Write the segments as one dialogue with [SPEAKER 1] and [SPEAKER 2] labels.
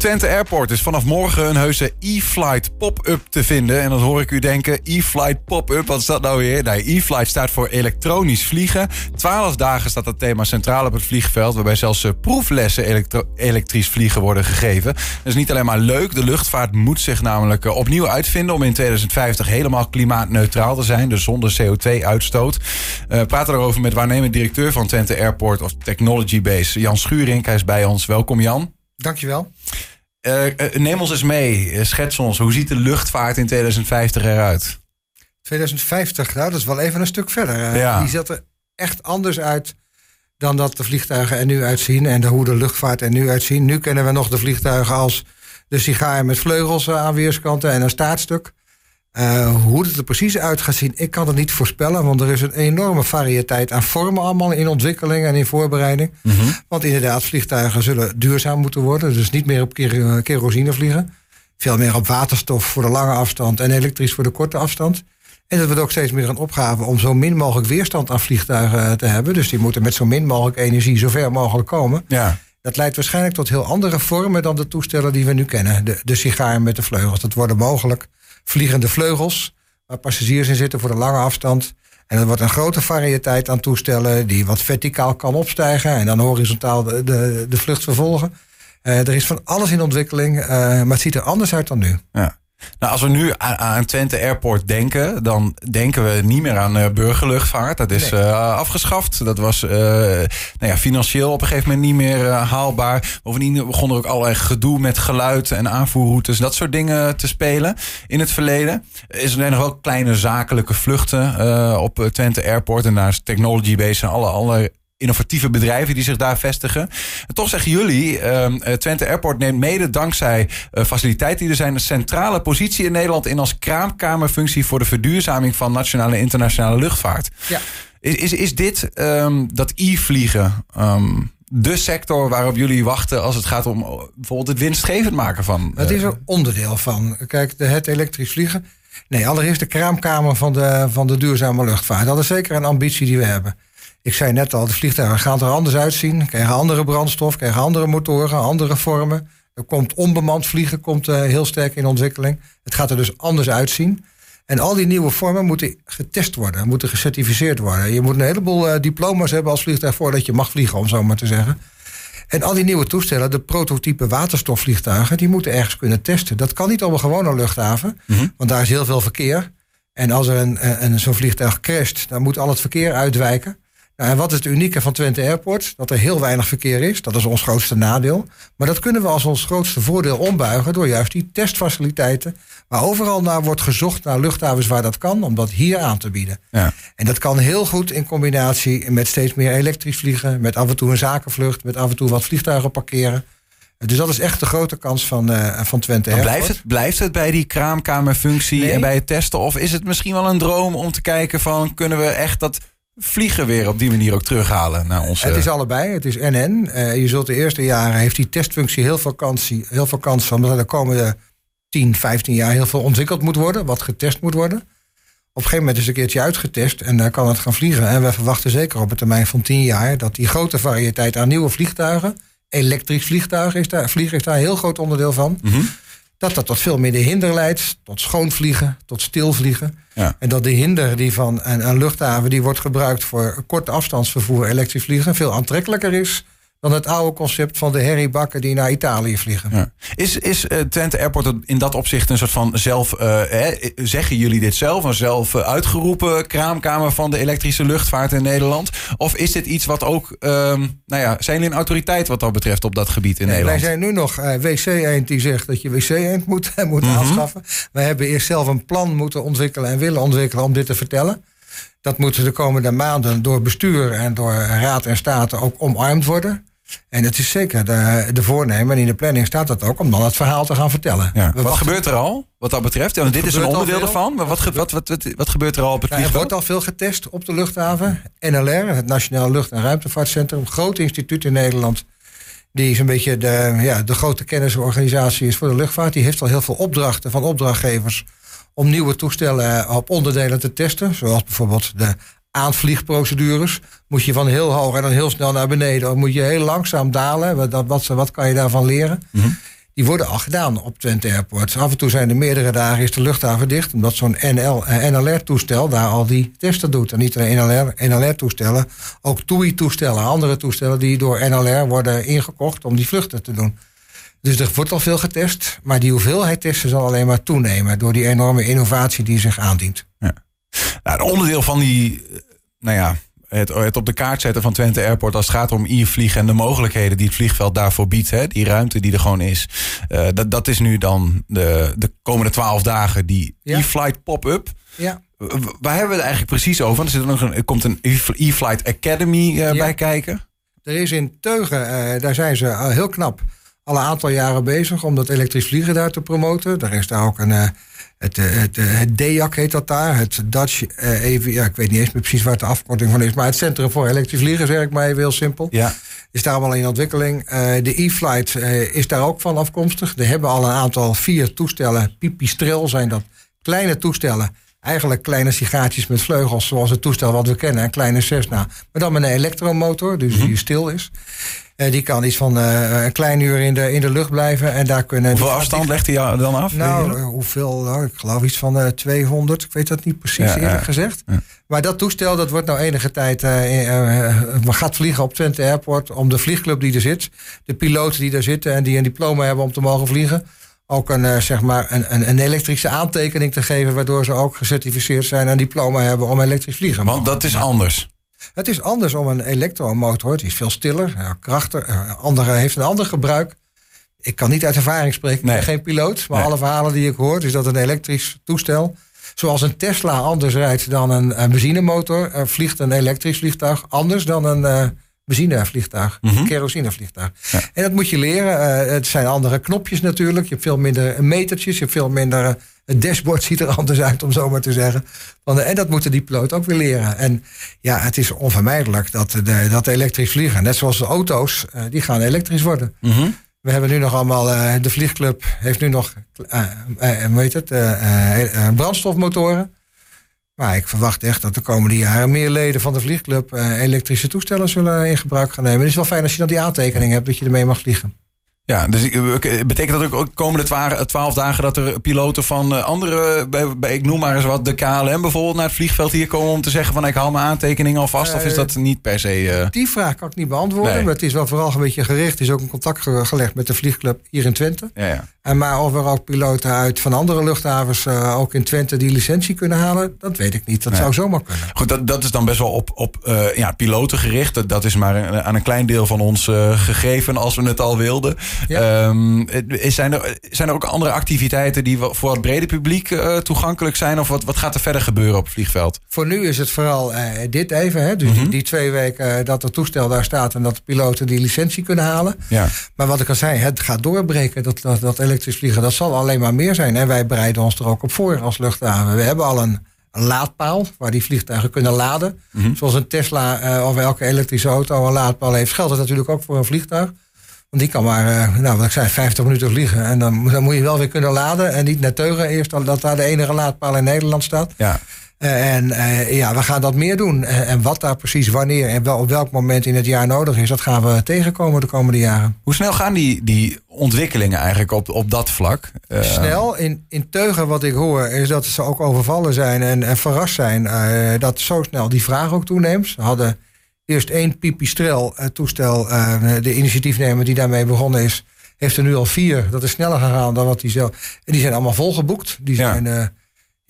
[SPEAKER 1] Twente Airport is vanaf morgen een heuse e-flight pop-up te vinden. En dan hoor ik u denken, e-flight pop-up, wat is dat nou weer? Nee, e-flight staat voor elektronisch vliegen. Twaalf dagen staat dat thema centraal op het vliegveld... waarbij zelfs eh, proeflessen elektrisch vliegen worden gegeven. Dat is niet alleen maar leuk, de luchtvaart moet zich namelijk eh, opnieuw uitvinden... om in 2050 helemaal klimaatneutraal te zijn, dus zonder CO2-uitstoot. We praten erover met waarnemend directeur van Twente Airport of Technology Base, Jan Schuring. Hij is bij ons. Welkom Jan.
[SPEAKER 2] Dankjewel.
[SPEAKER 1] Uh, uh, neem ons eens mee, uh, schets ons. Hoe ziet de luchtvaart in 2050 eruit?
[SPEAKER 2] 2050, nou, dat is wel even een stuk verder.
[SPEAKER 1] Ja.
[SPEAKER 2] Die ziet er echt anders uit dan dat de vliegtuigen er nu uitzien en de, hoe de luchtvaart er nu uitzien. Nu kennen we nog de vliegtuigen als de sigaar met vleugels aan weerskanten en een staartstuk. Uh, hoe het er precies uit gaat zien, ik kan het niet voorspellen. Want er is een enorme variëteit aan vormen allemaal in ontwikkeling en in voorbereiding.
[SPEAKER 1] Mm -hmm.
[SPEAKER 2] Want inderdaad, vliegtuigen zullen duurzaam moeten worden. Dus niet meer op kerosine vliegen. Veel meer op waterstof voor de lange afstand en elektrisch voor de korte afstand. En dat wordt ook steeds meer een opgave om zo min mogelijk weerstand aan vliegtuigen te hebben. Dus die moeten met zo min mogelijk energie zo ver mogelijk komen.
[SPEAKER 1] Ja.
[SPEAKER 2] Dat leidt waarschijnlijk tot heel andere vormen dan de toestellen die we nu kennen. De, de sigaar met de vleugels. Dat worden mogelijk vliegende vleugels, waar passagiers in zitten voor de lange afstand. En er wordt een grote variëteit aan toestellen die wat verticaal kan opstijgen en dan horizontaal de, de, de vlucht vervolgen. Uh, er is van alles in ontwikkeling, uh, maar het ziet er anders uit dan nu.
[SPEAKER 1] Ja. Nou, als we nu aan, aan Twente Airport denken, dan denken we niet meer aan uh, burgerluchtvaart. Dat is nee. uh, afgeschaft. Dat was uh, nou ja, financieel op een gegeven moment niet meer haalbaar. Bovendien begon er ook allerlei gedoe met geluid en aanvoerroutes, dat soort dingen te spelen in het verleden. Is er nog wel kleine zakelijke vluchten op Twente Airport en daar is Technology Base en alle, alle innovatieve bedrijven die zich daar vestigen. En toch zeggen jullie, uh, Twente Airport neemt mede dankzij uh, faciliteiten die er zijn... een centrale positie in Nederland in als kraamkamerfunctie... voor de verduurzaming van nationale en internationale luchtvaart.
[SPEAKER 2] Ja.
[SPEAKER 1] Is, is, is dit, um, dat e-vliegen, um, de sector waarop jullie wachten... als het gaat om bijvoorbeeld het winstgevend maken van...
[SPEAKER 2] Het is er onderdeel van. Kijk, de, het elektrisch vliegen... Nee, allereerst de kraamkamer van de, van de duurzame luchtvaart. Dat is zeker een ambitie die we hebben. Ik zei net al, de vliegtuigen gaan er anders uitzien. Krijgen andere brandstof, krijgen andere motoren, andere vormen. Er komt onbemand vliegen, komt uh, heel sterk in ontwikkeling. Het gaat er dus anders uitzien. En al die nieuwe vormen moeten getest worden, moeten gecertificeerd worden. Je moet een heleboel uh, diploma's hebben als vliegtuig voordat je mag vliegen, om zo maar te zeggen. En al die nieuwe toestellen, de prototype waterstofvliegtuigen, die moeten ergens kunnen testen. Dat kan niet op een gewone luchthaven,
[SPEAKER 1] Mhm.
[SPEAKER 2] want daar is heel veel verkeer. En als er een, een, zo'n vliegtuig crasht, dan moet al het verkeer uitwijken. Nou, en wat is het unieke van Twente Airport? Dat er heel weinig verkeer is. Dat is ons grootste nadeel. Maar dat kunnen we als ons grootste voordeel ombuigen door juist die testfaciliteiten. Waar overal naar wordt gezocht naar luchthavens waar dat kan, om dat hier aan te bieden.
[SPEAKER 1] Ja.
[SPEAKER 2] En dat kan heel goed in combinatie met steeds meer elektrisch vliegen, met af en toe een zakenvlucht, met af en toe wat vliegtuigen parkeren. Dus dat is echt de grote kans van, uh, van Twente Airport.
[SPEAKER 1] blijft het, blijft het bij die kraamkamerfunctie
[SPEAKER 2] Nee.
[SPEAKER 1] en bij het testen? Of is het misschien wel een droom om te kijken van... kunnen we echt dat vliegen weer op die manier ook terughalen naar onze...
[SPEAKER 2] Het is allebei, het is NN. Uh, je zult de eerste jaren heeft die testfunctie heel veel kans, heel veel kans van dat er de komende 10, 15 jaar heel veel ontwikkeld moet worden, wat getest moet worden. Op een gegeven moment is het een keertje uitgetest en dan kan het gaan vliegen. En we verwachten zeker op een termijn van 10 jaar dat die grote variëteit aan nieuwe vliegtuigen, elektrisch vliegtuigen is daar, vliegen is daar een heel groot onderdeel van.
[SPEAKER 1] Mhm.
[SPEAKER 2] Dat dat tot veel minder hinder leidt, tot schoonvliegen, tot stilvliegen.
[SPEAKER 1] Ja.
[SPEAKER 2] En dat de hinder die van een, een luchthaven die wordt gebruikt voor korte afstandsvervoer elektrisch vliegen veel aantrekkelijker is dan het oude concept van de herriebakken die naar Italië vliegen.
[SPEAKER 1] Ja. Is, is uh, Twente Airport in dat opzicht een soort van zelf, uh, hè, zeggen jullie dit zelf, een zelf uh, uitgeroepen kraamkamer van de elektrische luchtvaart in Nederland? Of is dit iets wat ook, um, nou ja, zijn jullie een autoriteit wat dat betreft op dat gebied in Nederland?
[SPEAKER 2] Wij zijn nu nog uh, WC-eend die zegt dat je WC-eend moet, moet
[SPEAKER 1] Mhm.
[SPEAKER 2] aanschaffen. Wij hebben eerst zelf een plan moeten ontwikkelen en willen ontwikkelen om dit te vertellen. Dat moeten de komende maanden door bestuur en door raad en staten ook omarmd worden. En het is zeker de, de voornemen en in de planning staat dat ook om dan het verhaal te gaan vertellen.
[SPEAKER 1] Ja. Wat gebeurt er al wat dat betreft? Want dit is een onderdeel ervan. Maar wat, wat, wat, wat, wat gebeurt er al op het
[SPEAKER 2] Nou, er wordt al veel getest op de luchthaven. NLR, het Nationaal Lucht- en Ruimtevaartcentrum, een groot instituut in Nederland. Die is een beetje de, ja, de grote kennisorganisatie is voor de luchtvaart. Die heeft al heel veel opdrachten van opdrachtgevers om nieuwe toestellen op onderdelen te testen. Zoals bijvoorbeeld de aanvliegprocedures. Moet je van heel hoog en dan heel snel naar beneden. Of moet je heel langzaam dalen. Wat, wat, kan je daarvan leren?
[SPEAKER 1] Mhm.
[SPEAKER 2] die worden al gedaan op Twente Airport. Af en toe zijn er meerdere dagen is de luchthaven dicht, omdat zo'n NL, eh, NLR-toestel daar al die testen doet. En niet alleen NLR, NLR-toestellen, ook TUI-toestellen, andere toestellen die door NLR worden ingekocht om die vluchten te doen. Dus er wordt al veel getest, maar die hoeveelheid testen zal alleen maar toenemen door die enorme innovatie die zich aandient.
[SPEAKER 1] Ja. Nou, een onderdeel van die, eh, nou ja, het, het op de kaart zetten van Twente Airport als het gaat om e-vliegen en de mogelijkheden die het vliegveld daarvoor biedt, hè, die ruimte die er gewoon is. Uh, dat, dat is nu dan de, de komende twaalf dagen die
[SPEAKER 2] Ja.
[SPEAKER 1] e-flight pop-up.
[SPEAKER 2] Ja.
[SPEAKER 1] Waar hebben we het eigenlijk precies over? Er, zit er, nog een, er komt een e-flight academy eh, bij kijken.
[SPEAKER 2] Er is in Teugen, eh, daar zijn ze al heel knap al een aantal jaren bezig om dat elektrisch vliegen daar te promoten. Daar is daar ook een, eh, het, eh, het, eh, het DEAC heet dat daar, het Dutch eh, even, ja, ik weet niet eens meer precies waar de afkorting van is, maar het Centrum voor Elektrisch Vliegen, zeg ik maar even heel simpel.
[SPEAKER 1] Ja.
[SPEAKER 2] Is daar allemaal in ontwikkeling. De e-flight is daar ook van afkomstig. Er hebben al een aantal vier toestellen. Pipistrel zijn dat kleine toestellen. Eigenlijk kleine sigaatjes met vleugels, zoals het toestel wat we kennen. Een kleine Cessna. Maar dan met een elektromotor, dus die stil is. Eh, die kan iets van eh, een klein uur in de, in de lucht blijven. En daar kunnen
[SPEAKER 1] Hoeveel afstand legt hij dan af?
[SPEAKER 2] Nou, eh, hoeveel? Nou, ik geloof iets van eh 200. Ik weet dat niet precies
[SPEAKER 1] Ja,
[SPEAKER 2] eerlijk gezegd.
[SPEAKER 1] Ja.
[SPEAKER 2] Maar dat toestel dat wordt nou enige tijd eh, gaat vliegen op Twente Airport om de vliegclub die er zit, de piloten die daar zitten en die een diploma hebben om te mogen vliegen, ook een, zeg maar een, een, een elektrische aantekening te geven, waardoor ze ook gecertificeerd zijn en een diploma hebben om elektrisch vliegen.
[SPEAKER 1] Want dat is anders.
[SPEAKER 2] Het is anders om een elektromotor. Het is veel stiller, ja, krachtiger. eh, Andere heeft een ander gebruik. Ik kan niet uit ervaring spreken. Ik ben geen piloot. Maar
[SPEAKER 1] Nee.
[SPEAKER 2] alle verhalen die ik hoor, is dat een elektrisch toestel. Zoals een Tesla anders rijdt dan een, een benzinemotor, eh, vliegt een elektrisch vliegtuig anders dan een eh benzinevliegtuig,
[SPEAKER 1] Mhm.
[SPEAKER 2] kerosinevliegtuig.
[SPEAKER 1] Ja.
[SPEAKER 2] En dat moet je leren. Eh, het zijn andere knopjes natuurlijk. Je hebt veel minder metertjes, je hebt veel minder. Het dashboard ziet er anders uit, om zo maar te zeggen. Van, En dat moeten die piloot ook weer leren. En ja, het is onvermijdelijk dat, de, dat elektrisch vliegen, net zoals de auto's, eh, die gaan elektrisch worden.
[SPEAKER 1] Mhm.
[SPEAKER 2] We hebben nu nog allemaal, eh, de vliegclub heeft nu nog, eh eh, hoe heet het, brandstofmotoren. Maar ik verwacht echt dat de komende jaren meer leden van de vliegclub elektrische toestellen zullen in gebruik gaan nemen. Het is wel fijn als je dan die aantekening hebt dat je ermee mag vliegen.
[SPEAKER 1] Ja, dus betekent dat ook de komende twa- twaalf dagen dat er piloten van eh, andere, bij, ik noem maar eens wat, de KLM bijvoorbeeld naar het vliegveld hier komen om te zeggen van ik hou mijn aantekeningen alvast? of is
[SPEAKER 2] Eh,
[SPEAKER 1] dat niet per se... eh,
[SPEAKER 2] Die vraag kan ik niet beantwoorden,
[SPEAKER 1] Nee.
[SPEAKER 2] maar het is wel vooral een beetje gericht. Er is ook een contact ge- gelegd met de vliegclub hier in Twente.
[SPEAKER 1] ja, ja.
[SPEAKER 2] En maar of er ook piloten uit van andere luchthavens eh, ook in Twente die licentie kunnen halen, dat weet ik niet. Dat
[SPEAKER 1] Nee.
[SPEAKER 2] zou zomaar kunnen.
[SPEAKER 1] Goed, dat, dat is dan best wel op, op eh, ja, piloten gericht. Dat, dat is maar een- aan een klein deel van ons eh, gegeven als we het al wilden.
[SPEAKER 2] Ja.
[SPEAKER 1] Ehm, eh, zijn, er, zijn er ook andere activiteiten die voor het brede publiek toegankelijk zijn? Of wat, wat gaat er verder gebeuren op het vliegveld?
[SPEAKER 2] Voor nu is het vooral dit even. Hè? Dus
[SPEAKER 1] Mhm.
[SPEAKER 2] die, die twee weken dat het toestel daar staat en dat de piloten die licentie kunnen halen.
[SPEAKER 1] Ja.
[SPEAKER 2] Maar wat ik al zei, het gaat doorbreken, dat, dat, dat elektrisch vliegen. Dat zal alleen maar meer zijn. En wij bereiden ons er ook op voor als luchthaven. We hebben al een, een laadpaal waar die vliegtuigen kunnen laden.
[SPEAKER 1] Mhm.
[SPEAKER 2] Zoals een Tesla eh, of elke elektrische auto een laadpaal heeft. Geldt het natuurlijk ook voor een vliegtuig. Want die kan maar, eh, nou wat ik zei, 50 minuten vliegen. En dan, dan moet je wel weer kunnen laden. En niet naar Teugen eerst, dan- dat daar de enige laadpaal in Nederland staat.
[SPEAKER 1] Ja.
[SPEAKER 2] Eh, En eh, ja, we gaan dat meer doen. Eh, En wat daar precies wanneer en wel, op welk moment in het jaar nodig is, dat gaan we tegenkomen de komende jaren.
[SPEAKER 1] Hoe snel gaan die, die ontwikkelingen eigenlijk op, op dat vlak?
[SPEAKER 2] Snel. In, in Teugen wat ik hoor is dat ze ook overvallen zijn en, en verrast zijn dat zo snel die vraag ook toeneemt. Ze hadden eerst één pipistrel toestel. de initiatiefnemer die daarmee begonnen is, heeft er nu al vier. Dat is sneller gegaan dan wat hij zelf. En die zijn allemaal volgeboekt. Die zijn,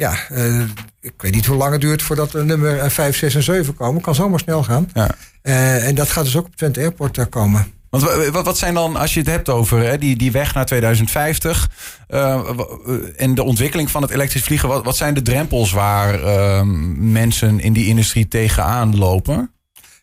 [SPEAKER 2] ja, eh, ik weet niet hoe lang het duurt voordat de nummer eh, 5, 6 en 7 komen. Kan zomaar snel gaan.
[SPEAKER 1] Ja.
[SPEAKER 2] Eh, en dat gaat dus ook op Twente Airport eh, komen.
[SPEAKER 1] Want wa- wat, zijn dan, als je het hebt over hè, die, die weg naar 2050 eh, w- eh, en de ontwikkeling van het elektrisch vliegen, wat, wat zijn de drempels waar eh, mensen in die industrie tegenaan lopen?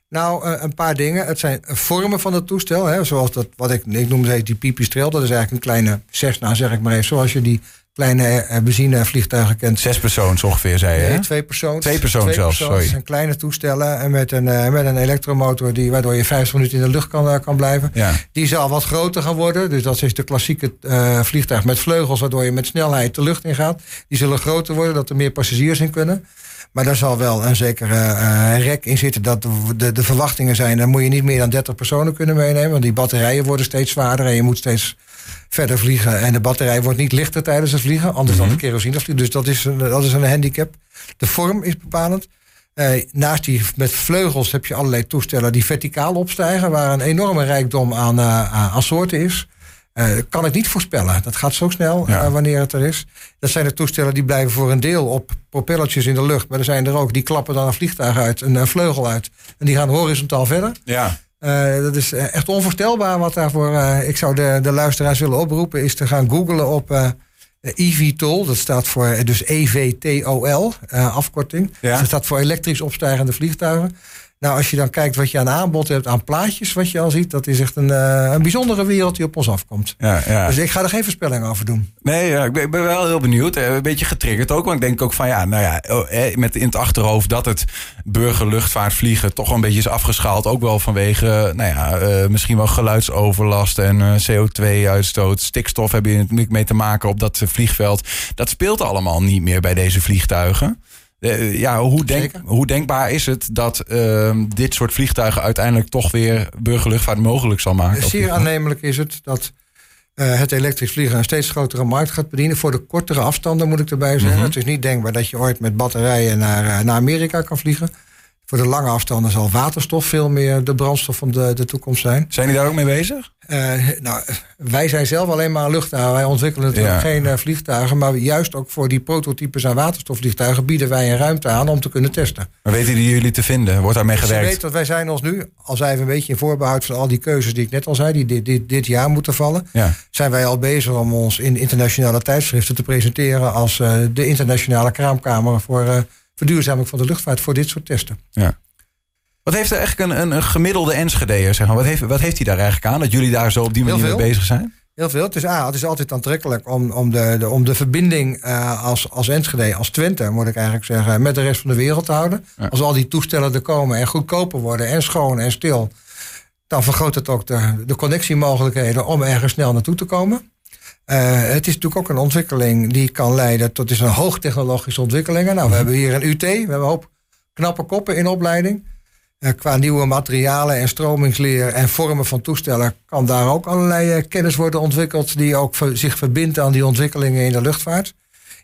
[SPEAKER 2] Nou, eh, een paar dingen. Het zijn vormen van het toestel. Hè, zoals dat, wat ik, ik noemde die pipistrel. Dat is eigenlijk een kleine Cessna, zeg ik maar even. Zoals je die kleine eh, benzinevliegtuigen kent.
[SPEAKER 1] Zes persoons ongeveer, zei je. hè?
[SPEAKER 2] Twee persoons.
[SPEAKER 1] Twee persoons zelfs, sorry.
[SPEAKER 2] Zijn kleine toestellen en met een, eh, met een elektromotor die, waardoor je 50 minuten in de lucht kan, eh, kan blijven.
[SPEAKER 1] Ja.
[SPEAKER 2] Die zal wat groter gaan worden. Dus dat is de klassieke vliegtuig met vleugels, waardoor je met snelheid de lucht in gaat. Die zullen groter worden, dat er meer passagiers in kunnen. Maar daar zal wel een zekere uh, rek in zitten. Dat de, de, verwachtingen zijn, dan moet je niet meer dan 30 personen kunnen meenemen. Want die batterijen worden steeds zwaarder en je moet steeds verder vliegen. En de batterij wordt niet lichter tijdens het vliegen, anders dan de kerosine vliegen. Dus dat is, een, dat is een handicap. De vorm is bepalend. Uh, naast die met vleugels heb je allerlei toestellen die verticaal opstijgen, waar een enorme rijkdom aan, uh, aan soorten is. Uh, kan ik niet voorspellen. Dat gaat zo snel ja. wanneer het er is. Dat zijn de toestellen die blijven voor een deel op propellertjes in de lucht. Maar er zijn er ook die klappen dan een vliegtuig uit, een, een vleugel uit. En die gaan horizontaal verder.
[SPEAKER 1] Ja.
[SPEAKER 2] Uh, dat is echt onvoorstelbaar wat daarvoor. Ik zou de, de luisteraars willen oproepen, is te gaan googlen op eVTOL. Dat staat voor dus EVTOL, afkorting.
[SPEAKER 1] Ja.
[SPEAKER 2] Dat staat voor elektrisch opstijgende vliegtuigen. Nou, als je dan kijkt wat je aan aanbod hebt aan plaatjes, wat je al ziet, dat is echt een, uh, een bijzondere wereld die op ons afkomt.
[SPEAKER 1] Ja, ja.
[SPEAKER 2] Dus ik ga er geen voorspelling over doen.
[SPEAKER 1] Nee, ja, ik, ben, wel heel benieuwd. Een beetje getriggerd ook. Want ik denk ook van ja, nou ja, oh, met in het achterhoofd dat het burgerluchtvaartvliegen toch wel een beetje is afgeschaald. Ook wel vanwege, nou ja, uh, misschien wel geluidsoverlast en uh, CO2-uitstoot. Stikstof hebben je natuurlijk mee te maken op dat vliegveld. Dat speelt allemaal niet meer bij deze vliegtuigen. Uh, ja, hoe, denk, hoe, denkbaar is het dat uh, dit soort vliegtuigen uiteindelijk toch weer burgerluchtvaart mogelijk zal maken?
[SPEAKER 2] Zeer aannemelijk is het dat uh, het elektrisch vliegen een steeds grotere markt gaat bedienen. Voor de kortere afstanden moet ik erbij zeggen. Mm -hmm. Het is niet denkbaar dat je ooit met batterijen naar, naar Amerika kan vliegen. Voor de lange afstanden zal waterstof veel meer de brandstof van de, de toekomst zijn.
[SPEAKER 1] Zijn die daar ook mee bezig?
[SPEAKER 2] Uh, nou, wij zijn zelf alleen maar luchthaven. Wij ontwikkelen natuurlijk ja. geen uh, vliegtuigen. Maar juist ook voor die prototypes aan waterstofvliegtuigen bieden wij een ruimte aan om te kunnen testen.
[SPEAKER 1] Maar weten die jullie te vinden? Wordt daarmee gewerkt?
[SPEAKER 2] Je weet dat wij zijn ons nu, al zijn we een beetje in voorbehoud van al die keuzes die ik net al zei, die dit, dit, dit jaar moeten vallen,
[SPEAKER 1] ja.
[SPEAKER 2] zijn wij al bezig om ons in internationale tijdschriften te presenteren als uh, de internationale kraamkamer voor verduurzaming van de luchtvaart voor dit soort testen.
[SPEAKER 1] Ja. Wat heeft er eigenlijk een, een, een gemiddelde Enschedeer, zeg maar? Wat heeft, wat heeft hij daar eigenlijk aan, dat jullie daar zo op die manier mee bezig zijn?
[SPEAKER 2] Heel veel. Het is, ah, het is altijd aantrekkelijk om, om, de, de, om de verbinding uh, als, als Enschede, als Twente, moet ik eigenlijk zeggen, met de rest van de wereld te houden. Ja. Als al die toestellen er komen en goedkoper worden en schoon en stil, dan vergroot het ook de, de connectiemogelijkheden om ergens snel naartoe te komen. Uh, het is natuurlijk ook een ontwikkeling die kan leiden tot is een hoogtechnologische ontwikkelingen. Nou, we hebben hier een UT, we hebben een hoop knappe koppen in opleiding. Uh, qua nieuwe materialen en stromingsleer en vormen van toestellen kan daar ook allerlei uh, kennis worden ontwikkeld die ook zich verbindt aan die ontwikkelingen in de luchtvaart.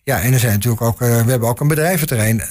[SPEAKER 2] Ja, en er zijn natuurlijk ook, we hebben ook een bedrijventerrein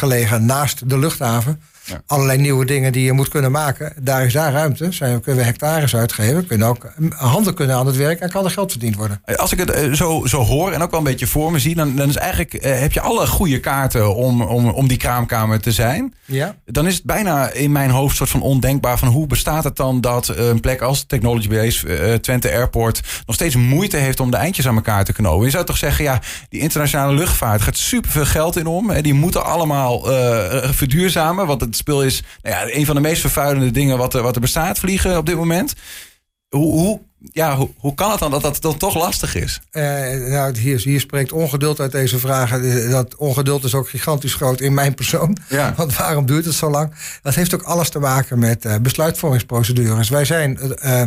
[SPEAKER 2] gelegen naast de luchthaven. Ja. Allerlei nieuwe dingen die je moet kunnen maken. Daar is daar ruimte. Zijn, kunnen we hectares uitgeven. Kunnen ook handen kunnen aan het werk en kan er geld verdiend worden.
[SPEAKER 1] Als ik het zo, zo hoor en ook wel een beetje voor me zie, dan, dan is eigenlijk, eh, heb je alle goede kaarten om, om, om die kraamkamer te zijn.
[SPEAKER 2] Ja.
[SPEAKER 1] Dan is het bijna in mijn hoofd soort van ondenkbaar van hoe bestaat het dan dat een plek als Technology Base, uh, Twente Airport, nog steeds moeite heeft om de eindjes aan elkaar te knopen. Je zou toch zeggen, ja, die internationale luchtvaart gaat superveel geld in om. En die moeten allemaal uh, verduurzamen. Want het spul is nou ja, een van de meest vervuilende dingen wat er, wat er bestaat, vliegen op dit moment. Hoe, hoe, ja, hoe, hoe kan het dan dat dat dan toch lastig is?
[SPEAKER 2] Uh, nou, hier, hier spreekt ongeduld uit deze vragen. Dat ongeduld is ook gigantisch groot in mijn persoon.
[SPEAKER 1] Ja.
[SPEAKER 2] Want waarom duurt het zo lang? Dat heeft ook alles te maken met uh, besluitvormingsprocedures. Wij zijn, uh,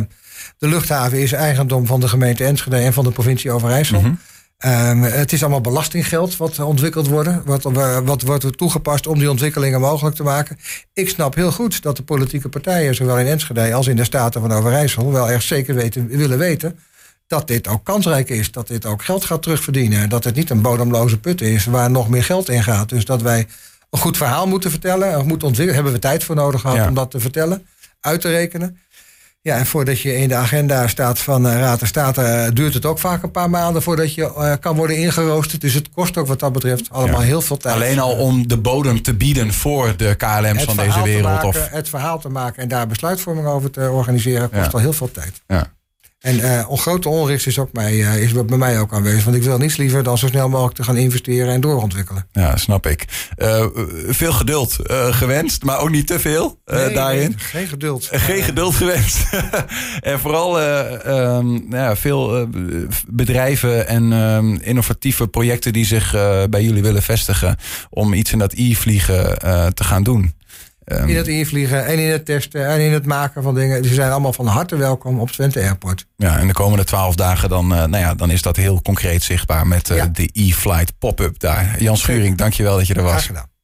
[SPEAKER 2] de luchthaven is eigendom van de gemeente Enschede en van de provincie Overijssel. Mm -hmm. Um, het is allemaal belastinggeld wat ontwikkeld wordt. Wat, wat wordt er toegepast om die ontwikkelingen mogelijk te maken. Ik snap heel goed dat de politieke partijen, zowel in Enschede als in de Staten van Overijssel, wel erg zeker weten, willen weten dat dit ook kansrijk is. Dat dit ook geld gaat terugverdienen. Dat het niet een bodemloze put is waar nog meer geld in gaat. Dus dat wij een goed verhaal moeten vertellen. Moeten ontwikkelen. Hebben we tijd voor nodig gehad ja. om dat te vertellen, uit te rekenen. Ja, en voordat je in de agenda staat van uh, Raad en Staten, uh, duurt het ook vaak een paar maanden voordat je uh, kan worden ingeroosterd. Dus het kost ook wat dat betreft allemaal ja. heel veel tijd.
[SPEAKER 1] Alleen al om de bodem te bieden voor de KLM's van deze wereld.
[SPEAKER 2] Maken,
[SPEAKER 1] of...
[SPEAKER 2] Het verhaal te maken en daar besluitvorming over te organiseren, kost ja. al heel veel tijd.
[SPEAKER 1] Ja.
[SPEAKER 2] En uh, grote onrust is, ook mij, uh, is bij mij ook aanwezig. Want ik wil niets liever dan zo snel mogelijk te gaan investeren en doorontwikkelen.
[SPEAKER 1] Ja, snap ik. Uh, veel geduld gewenst, maar ook niet te veel
[SPEAKER 2] nee,
[SPEAKER 1] daarin.
[SPEAKER 2] Nee, geen geduld.
[SPEAKER 1] geen geduld gewenst. en vooral um, ja, veel bedrijven en um, innovatieve projecten die zich bij jullie willen vestigen. Om iets in dat e-vliegen te gaan doen.
[SPEAKER 2] In het invliegen en in het testen en in het maken van dingen. Ze zijn allemaal van harte welkom op Twente Airport.
[SPEAKER 1] Ja, en de komende twaalf dagen dan, uh, nou ja, dan is dat heel concreet zichtbaar met uh, ja. de e-flight pop-up daar. Jan Schuring, dankjewel dat je er was.
[SPEAKER 2] Graag gedaan.